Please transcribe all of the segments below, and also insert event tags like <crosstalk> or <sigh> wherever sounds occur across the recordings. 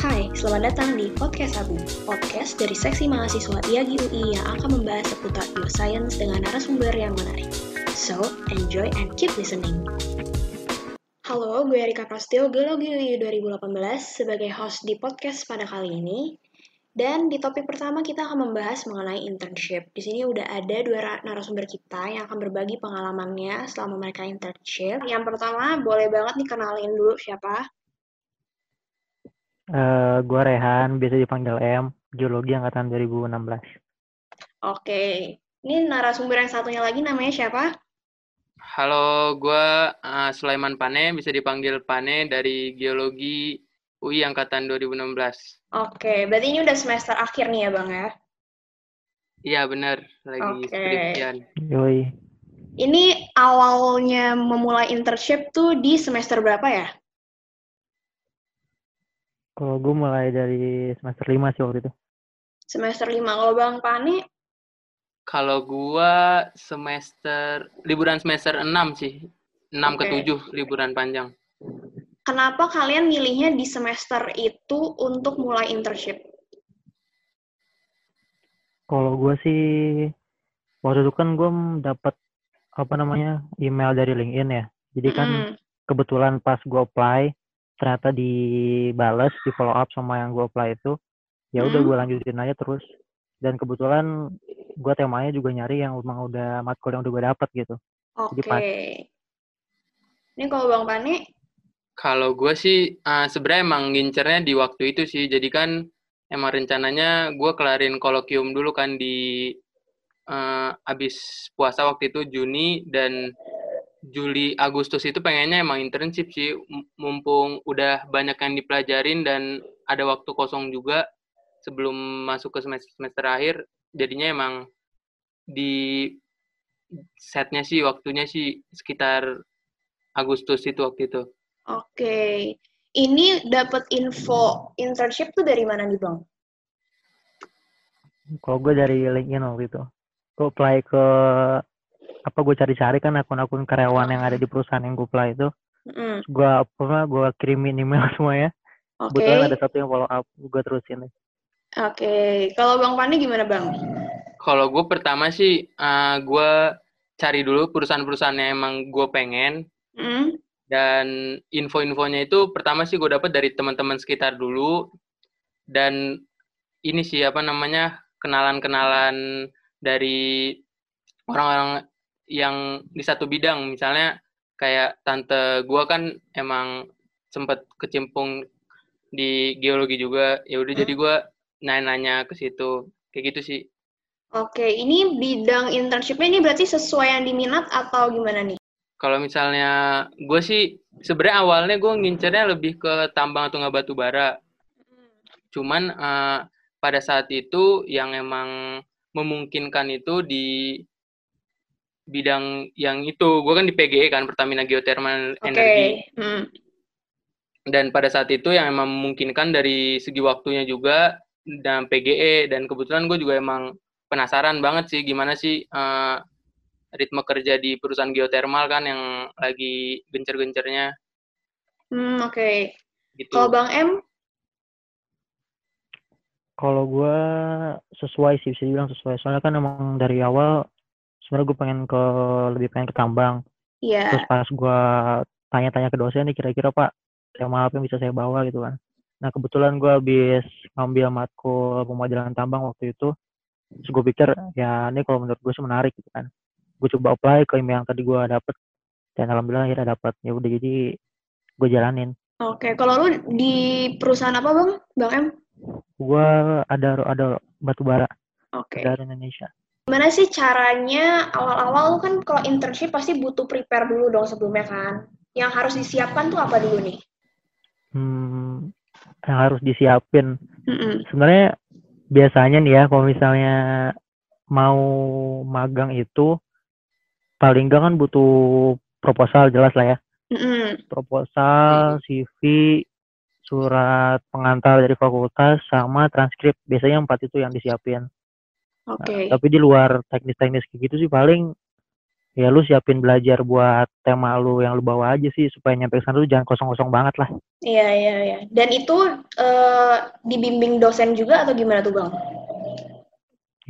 Hai, selamat datang di Podcast Abu, podcast dari seksi mahasiswa IAGI UI yang akan membahas seputar bioscience dengan narasumber yang menarik. So, enjoy and keep listening. Halo, gue Erika Prastio, Geologi UI 2018 sebagai host di podcast pada kali ini. Dan di topik pertama kita akan membahas mengenai internship. Di sini udah ada dua narasumber kita yang akan berbagi pengalamannya selama mereka internship. Yang pertama, boleh banget nih dulu siapa? Uh, gue Rehan, biasa dipanggil M, Geologi Angkatan 2016. Oke, ini narasumber yang satunya lagi namanya siapa? Halo, gue uh, Sulaiman Pane, bisa dipanggil Pane dari Geologi UI Angkatan 2016. Oke, berarti ini udah semester akhir nih ya Bang ya? Iya benar, lagi okay. skripsian. Yoi. Ini awalnya memulai internship tuh di semester berapa ya? Kalau gue mulai dari semester lima sih waktu itu. Semester lima Kalau Bang Pani? Kalau gue semester, liburan semester enam sih. enam okay. ke 7 liburan panjang. Kenapa kalian milihnya di semester itu untuk mulai internship? Kalau gue sih, waktu itu kan gue dapat apa namanya email dari LinkedIn ya. Jadi kan mm. kebetulan pas gue apply, ternyata dibales di follow up sama yang gue apply itu ya udah hmm. gue lanjutin aja terus. Dan kebetulan gue temanya juga nyari yang emang udah matkul yang udah gue dapet gitu. Oke. okay. ini kalau bang Pani kalau gue sih uh, sebenarnya emang ngincernya di waktu itu sih. Jadi kan emang rencananya gue kelarin kolokium dulu kan di uh, abis puasa waktu itu Juni. Dan Juli Agustus itu pengennya emang internship sih mumpung udah banyak yang dipelajarin dan ada waktu kosong juga sebelum masuk ke semester semester akhir jadinya emang di setnya sih waktunya sih sekitar Agustus itu waktu itu. Oke. Ini dapat info internship tuh dari mana nih, Bang? Kalau gue dari LinkedIn waktu itu. Gue apply ke apa gue cari-cari kan akun-akun karyawan yang ada di perusahaan yang gue apply itu mm. gue apa gue kirimin email <laughs> semuanya okay. kebetulan ada satu yang follow up gue terusin oke okay. kalau bang Pani gimana bang kalau gue pertama sih uh, gue cari dulu perusahaan-perusahaan yang emang gue pengen mm. dan info-infonya itu pertama sih gue dapat dari teman-teman sekitar dulu dan ini sih apa namanya kenalan-kenalan dari orang-orang yang di satu bidang. Misalnya kayak tante gue kan emang sempet kecimpung di geologi juga. Ya udah hmm. jadi gue nanya-nanya ke situ. Kayak gitu sih. Oke ini bidang internshipnya ini berarti sesuai yang diminat atau gimana nih? Kalau misalnya gue sih sebenarnya awalnya gue ngincernya lebih ke tambang atau nggak batu bara. Hmm. cuman uh, pada saat itu yang emang memungkinkan itu di bidang yang itu gue kan di PGE kan Pertamina Geothermal okay. Energy hmm. dan pada saat itu yang emang memungkinkan dari segi waktunya juga dan PGE dan kebetulan gue juga emang penasaran banget sih gimana sih uh, ritme kerja di perusahaan geothermal kan yang lagi gencer-gencernya. Hmm oke. Okay. Gitu. Kalau Bang M? Kalau gue sesuai sih bisa dibilang sesuai soalnya kan emang dari awal sebenarnya gue pengen ke lebih pengen ke tambang. Yeah. terus pas gue tanya-tanya ke dosen nih kira-kira pak tema apa yang bisa saya bawa? Gitu kan. Nah kebetulan gue habis ngambil matkul pemodelan tambang waktu itu. Terus gue pikir ya ini kalau menurut gue sih menarik gitu kan. Gue coba apply ke email yang tadi gue dapet. Dan alhamdulillah akhirnya dapet. Ya udah jadi gue jalanin. Oke okay. kalau lu di perusahaan apa bang? Bang M? Gue ada ada batu bara. Okay. dari Indonesia Gimana sih caranya awal-awal kan kalau internship pasti butuh prepare dulu dong sebelumnya kan? Yang harus disiapkan tuh apa dulu nih? Hmm, yang harus disiapin. Mm-mm. Sebenarnya biasanya nih ya kalau misalnya mau magang itu paling enggak kan butuh proposal jelas lah ya. Mm-mm. Proposal, CV, surat pengantar dari fakultas sama transkrip. Biasanya empat itu yang disiapin. Oke. Okay. Nah, tapi di luar teknis-teknis kayak gitu sih paling ya lu siapin belajar buat tema lu yang lu bawa aja sih supaya nyampe sana lu jangan kosong-kosong banget lah. Iya iya iya. Dan itu uh, dibimbing dosen juga atau gimana tuh bang?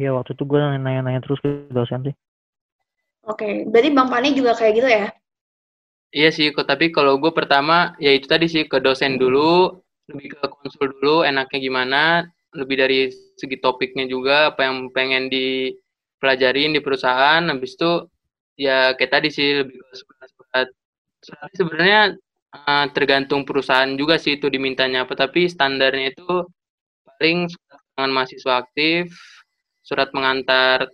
Iya waktu itu gue nanya-nanya terus ke dosen sih. Oke, okay. berarti bang Pani juga kayak gitu ya? Iya sih, kok tapi kalau gue pertama ya itu tadi sih ke dosen dulu, lebih ke konsul dulu, enaknya gimana, lebih dari segi topiknya juga apa yang pengen dipelajarin di perusahaan, habis itu ya kayak tadi sih lebih surat-surat. Sebenarnya uh, tergantung perusahaan juga sih itu dimintanya apa, tapi standarnya itu paling surat tangan mahasiswa aktif, surat mengantar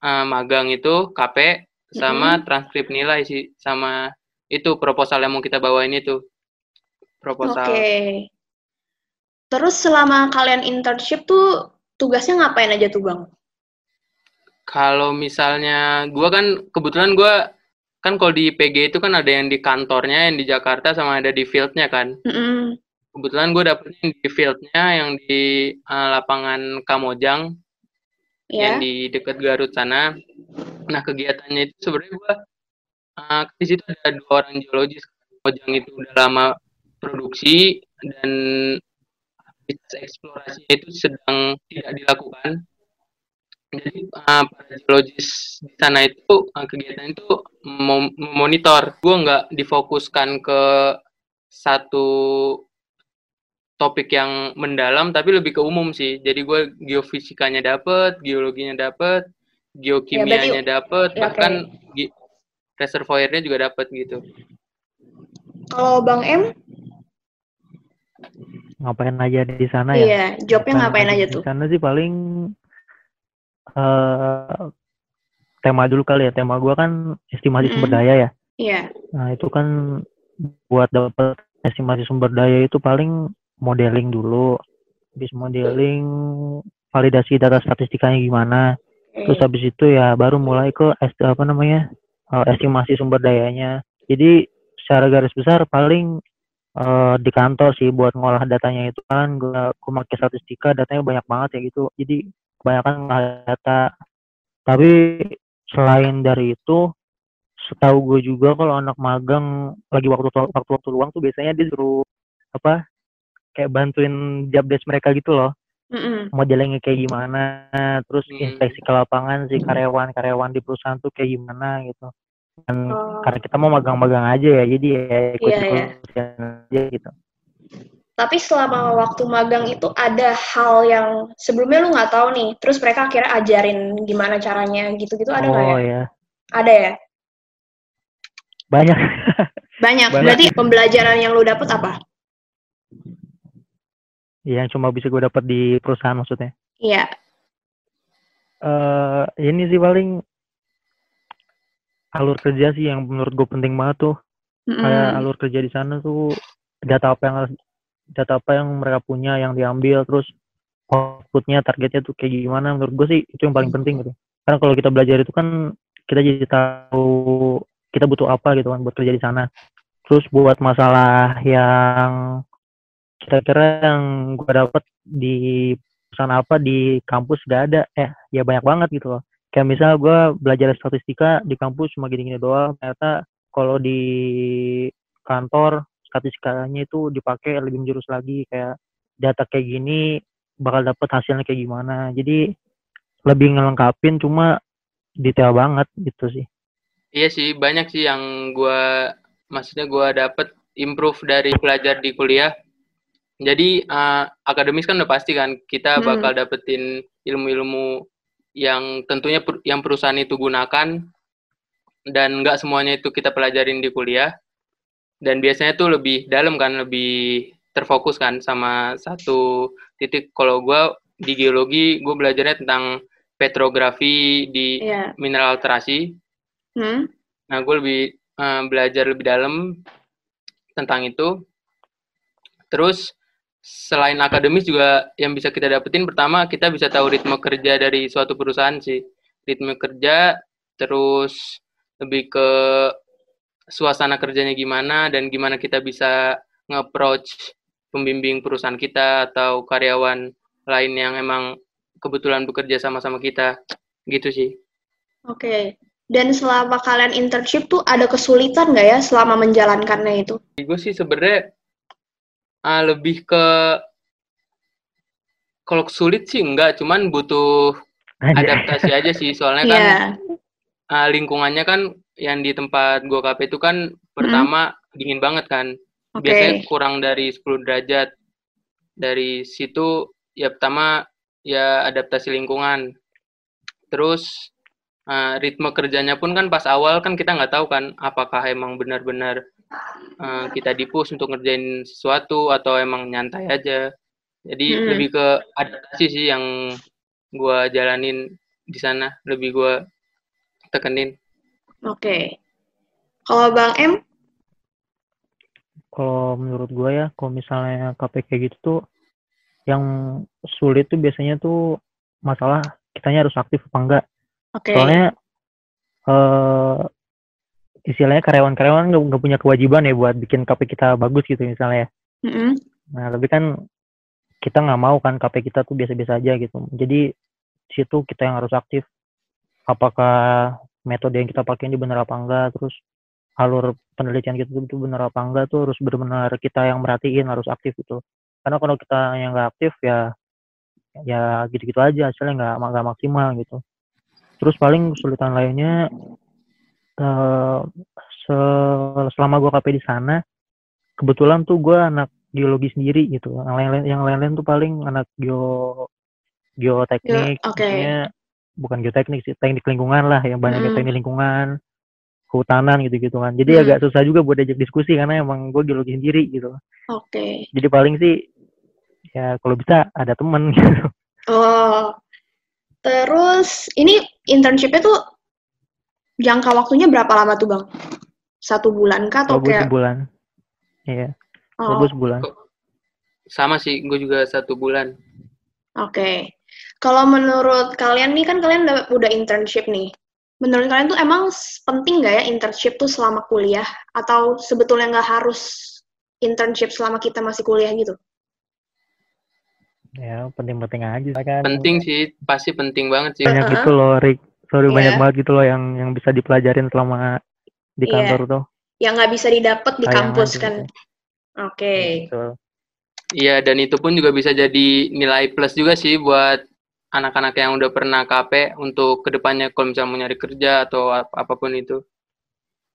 uh, magang itu KP sama mm-hmm. transkrip nilai sih sama itu proposal yang mau kita bawain itu proposal. Oke. Okay. Terus selama kalian internship tuh tugasnya ngapain aja tuh bang? Kalau misalnya gue kan kebetulan gue kan kalau di PG itu kan ada yang di kantornya yang di Jakarta sama ada di fieldnya kan. Mm-hmm. Kebetulan gue dapetnya di fieldnya yang di uh, lapangan Kamojang yeah. yang di dekat Garut sana. Nah kegiatannya itu sebenarnya gue uh, di situ ada dua orang geologis. Kamojang itu udah lama produksi dan eksplorasinya itu sedang tidak dilakukan. Jadi uh, para geologis di sana itu uh, kegiatan itu memonitor. Gue nggak difokuskan ke satu topik yang mendalam tapi lebih ke umum sih. Jadi gue geofisikanya dapet geologinya dapet geokimianya ya, dapet ya, bahkan okay. reservoirnya juga dapet gitu. Kalau bang M ngapain aja di sana iya, ya iya jobnya ngapain aja tuh di sana sih paling uh, tema dulu kali ya. Tema gue kan estimasi mm. sumber daya ya. Iya. Nah itu kan buat dapat estimasi sumber daya itu paling modeling dulu. Habis modeling validasi data statistikanya gimana. Okay. Terus habis itu ya baru mulai ke apa namanya uh, estimasi sumber dayanya. Jadi secara garis besar paling uh, di kantor sih buat ngolah datanya itu kan gue gue pakai statistika datanya banyak banget ya gitu. Jadi kebanyakan data. Tapi selain dari itu setahu gue juga kalau anak magang lagi waktu waktu waktu luang tuh biasanya dia suruh apa kayak bantuin job desk mereka gitu loh. Mm modelingnya kayak gimana terus mm. inspeksi ke lapangan si karyawan-karyawan di perusahaan tuh kayak gimana gitu dan oh. karena kita mau magang-magang aja ya jadi ya ikut yeah, yeah. aja gitu tapi selama waktu magang itu ada hal yang sebelumnya lu nggak tahu nih, terus mereka akhirnya ajarin gimana caranya gitu-gitu ada nggak oh, ya? ya? Ada ya? Banyak. Banyak. Banyak. Berarti pembelajaran yang lu dapet apa? Yang cuma bisa gue dapet di perusahaan maksudnya? Iya. Uh, ini sih paling alur kerja sih yang menurut gue penting banget tuh. Mm. Kayak alur kerja di sana tuh data apa yang data apa yang mereka punya yang diambil terus outputnya targetnya tuh kayak gimana menurut gue sih itu yang paling penting gitu karena kalau kita belajar itu kan kita jadi tahu kita butuh apa gitu kan buat kerja di sana terus buat masalah yang kira-kira yang gue dapet di pesan apa di kampus gak ada eh ya banyak banget gitu loh kayak misal gue belajar statistika di kampus cuma gini-gini doang ternyata kalau di kantor statistikanya itu dipakai lebih menjurus lagi kayak data kayak gini bakal dapet hasilnya kayak gimana. Jadi lebih ngelengkapin cuma detail banget gitu sih. Iya sih banyak sih yang gue maksudnya gue dapet improve dari pelajar di kuliah. Jadi uh, akademis kan udah pasti kan kita hmm. bakal dapetin ilmu-ilmu yang tentunya per, yang perusahaan itu gunakan dan nggak semuanya itu kita pelajarin di kuliah dan biasanya tuh lebih dalam kan lebih terfokus kan sama satu titik kalau gue di geologi gue belajarnya tentang petrografi di yeah. mineral alterasi hmm? nah gue lebih uh, belajar lebih dalam tentang itu terus selain akademis juga yang bisa kita dapetin pertama kita bisa tahu ritme kerja dari suatu perusahaan sih ritme kerja terus lebih ke suasana kerjanya gimana dan gimana kita bisa nge-approach pembimbing perusahaan kita atau karyawan lain yang emang kebetulan bekerja sama-sama kita gitu sih. Oke. Dan selama kalian internship tuh ada kesulitan nggak ya selama menjalankannya itu? Gue sih sebenarnya uh, lebih ke kalau sulit sih enggak, cuman butuh adaptasi aja sih. Soalnya kan yeah. Iya. uh, lingkungannya kan yang di tempat gue KP itu kan pertama hmm. dingin banget kan. Okay. Biasanya kurang dari 10 derajat. Dari situ ya pertama ya adaptasi lingkungan. Terus uh, ritme kerjanya pun kan pas awal kan kita nggak tahu kan apakah emang benar-benar uh, kita dipus untuk ngerjain sesuatu atau emang nyantai aja jadi hmm. lebih ke adaptasi sih yang gue jalanin di sana lebih gue tekenin oke okay. kalau bang M kalau menurut gue ya kalau misalnya KPK gitu tuh yang sulit tuh biasanya tuh masalah kitanya harus aktif apa enggak Okay. Soalnya uh, istilahnya karyawan-karyawan nggak punya kewajiban ya buat bikin KP kita bagus gitu misalnya. Mm -hmm. Nah tapi kan kita nggak mau kan KP kita tuh biasa-biasa aja gitu. Jadi situ kita yang harus aktif. Apakah metode yang kita pakai ini benar apa enggak, terus alur penelitian kita itu benar apa enggak tuh harus benar-benar kita yang merhatiin harus aktif gitu. Karena kalau kita yang nggak aktif ya ya gitu-gitu aja hasilnya nggak nggak maksimal gitu terus paling kesulitan lainnya uh, selama gue KP di sana kebetulan tuh gue anak geologi sendiri gitu yang lain-lain yang lain-lain tuh paling anak geo geoteknik okay. bukan geoteknik sih teknik lingkungan lah yang banyak mm. teknik lingkungan kehutanan gitu-gitu kan jadi mm. agak susah juga buat diajak diskusi karena emang gue geologi sendiri gitu oke okay. jadi paling sih ya kalau bisa ada temen <laughs> gitu oh Terus ini internshipnya tuh jangka waktunya berapa lama tuh bang? Satu bulan kah atau oh, kayak? sebulan. Iya. Oh. Gue sebulan. Sama sih, gue juga satu bulan. Oke. Okay. Kalau menurut kalian nih kan kalian udah, udah internship nih. Menurut kalian tuh emang penting nggak ya internship tuh selama kuliah? Atau sebetulnya nggak harus internship selama kita masih kuliah gitu? ya penting-penting aja kan penting sih pasti penting banget sih banyak uh -huh. gitu loh Rick sorry yeah. banyak banget gitu loh yang yang bisa dipelajarin selama di yeah. kantor tuh yang nggak bisa didapat di kampus kan gitu. oke okay. iya dan itu pun juga bisa jadi nilai plus juga sih buat anak-anak yang udah pernah KP untuk ke depannya kalau misalnya mau nyari kerja atau ap apa pun itu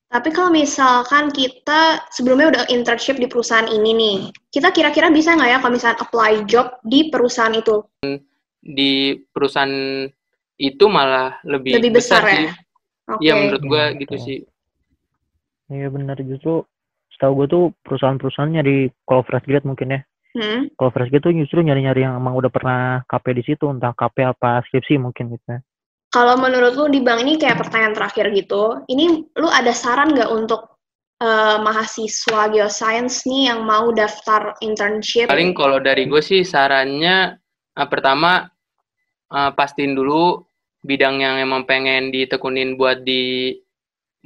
tapi kalau misalkan kita sebelumnya udah internship di perusahaan ini nih, kita kira-kira bisa nggak ya kalau misalnya apply job di perusahaan itu? Di perusahaan itu malah lebih, lebih besar, besar ya? Iya okay. menurut gue gitu sih. Iya benar justru setahu gue tuh perusahaan-perusahaan nyari kalau fresh grad mungkin ya. Hmm? Kalau fresh grad tuh justru nyari-nyari yang emang udah pernah KP di situ, entah KP apa skripsi mungkin gitu. Ya. Kalau menurut lu di bank ini kayak pertanyaan terakhir gitu, ini lu ada saran nggak untuk uh, mahasiswa geoscience nih yang mau daftar internship? Paling kalau dari gue sih sarannya uh, pertama uh, pastiin dulu bidang yang emang pengen ditekunin buat di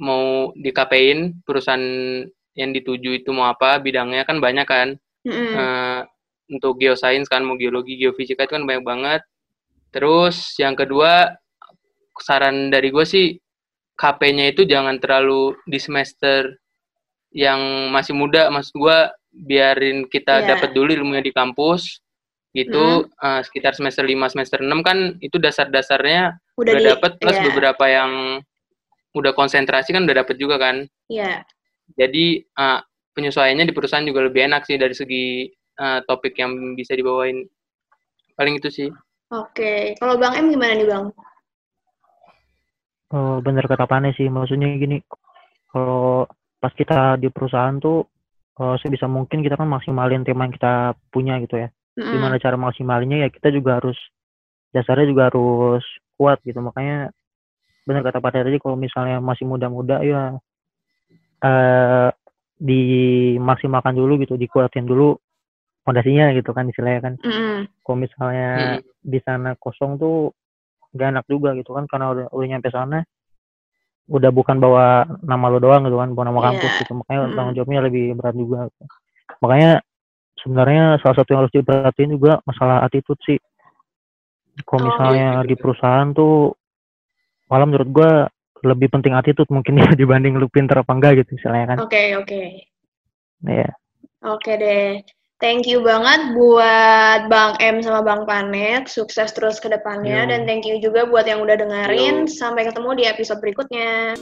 mau di KP-in perusahaan yang dituju itu mau apa bidangnya kan banyak kan mm -hmm. uh, untuk geoscience kan mau geologi geofisika itu kan banyak banget terus yang kedua saran dari gue sih KP-nya itu jangan terlalu di semester yang masih muda, maksud gue biarin kita yeah. dapat dulu ilmunya di kampus gitu mm. uh, sekitar semester 5 semester 6 kan itu dasar-dasarnya udah, udah dapat plus yeah. beberapa yang udah konsentrasi kan udah dapat juga kan. Iya. Yeah. Jadi uh, penyesuaiannya di perusahaan juga lebih enak sih dari segi uh, topik yang bisa dibawain. Paling itu sih. Oke, okay. kalau Bang M gimana nih Bang? Oh, bener kata Pane sih, maksudnya gini, kalau pas kita di perusahaan tuh, uh, sebisa mungkin kita kan maksimalin tema yang kita punya gitu ya. Mm. Gimana cara maksimalinnya ya kita juga harus dasarnya juga harus kuat gitu. Makanya bener kata Pane tadi kalau misalnya masih muda-muda ya uh, dimaksimalkan dulu gitu, dikuatin dulu fondasinya gitu kan istilahnya kan. Mm. Kalau misalnya mm. di sana kosong tuh gak enak juga gitu kan karena udah, udah nyampe sana udah bukan bawa nama lo doang gitu kan bawa nama yeah. kampus gitu makanya mm. tanggung jawabnya lebih berat juga gitu. makanya sebenarnya salah satu yang harus diperhatiin juga masalah attitude sih kalau oh, misalnya iya, di perusahaan tuh malah menurut gua lebih penting attitude mungkin ya <laughs> dibanding lu pinter apa enggak gitu misalnya kan. Oke, okay, oke. Okay. Iya. Oke deh. Thank you banget buat Bang M sama Bang Panet. Sukses terus ke depannya. Dan thank you juga buat yang udah dengerin. Yo. Sampai ketemu di episode berikutnya.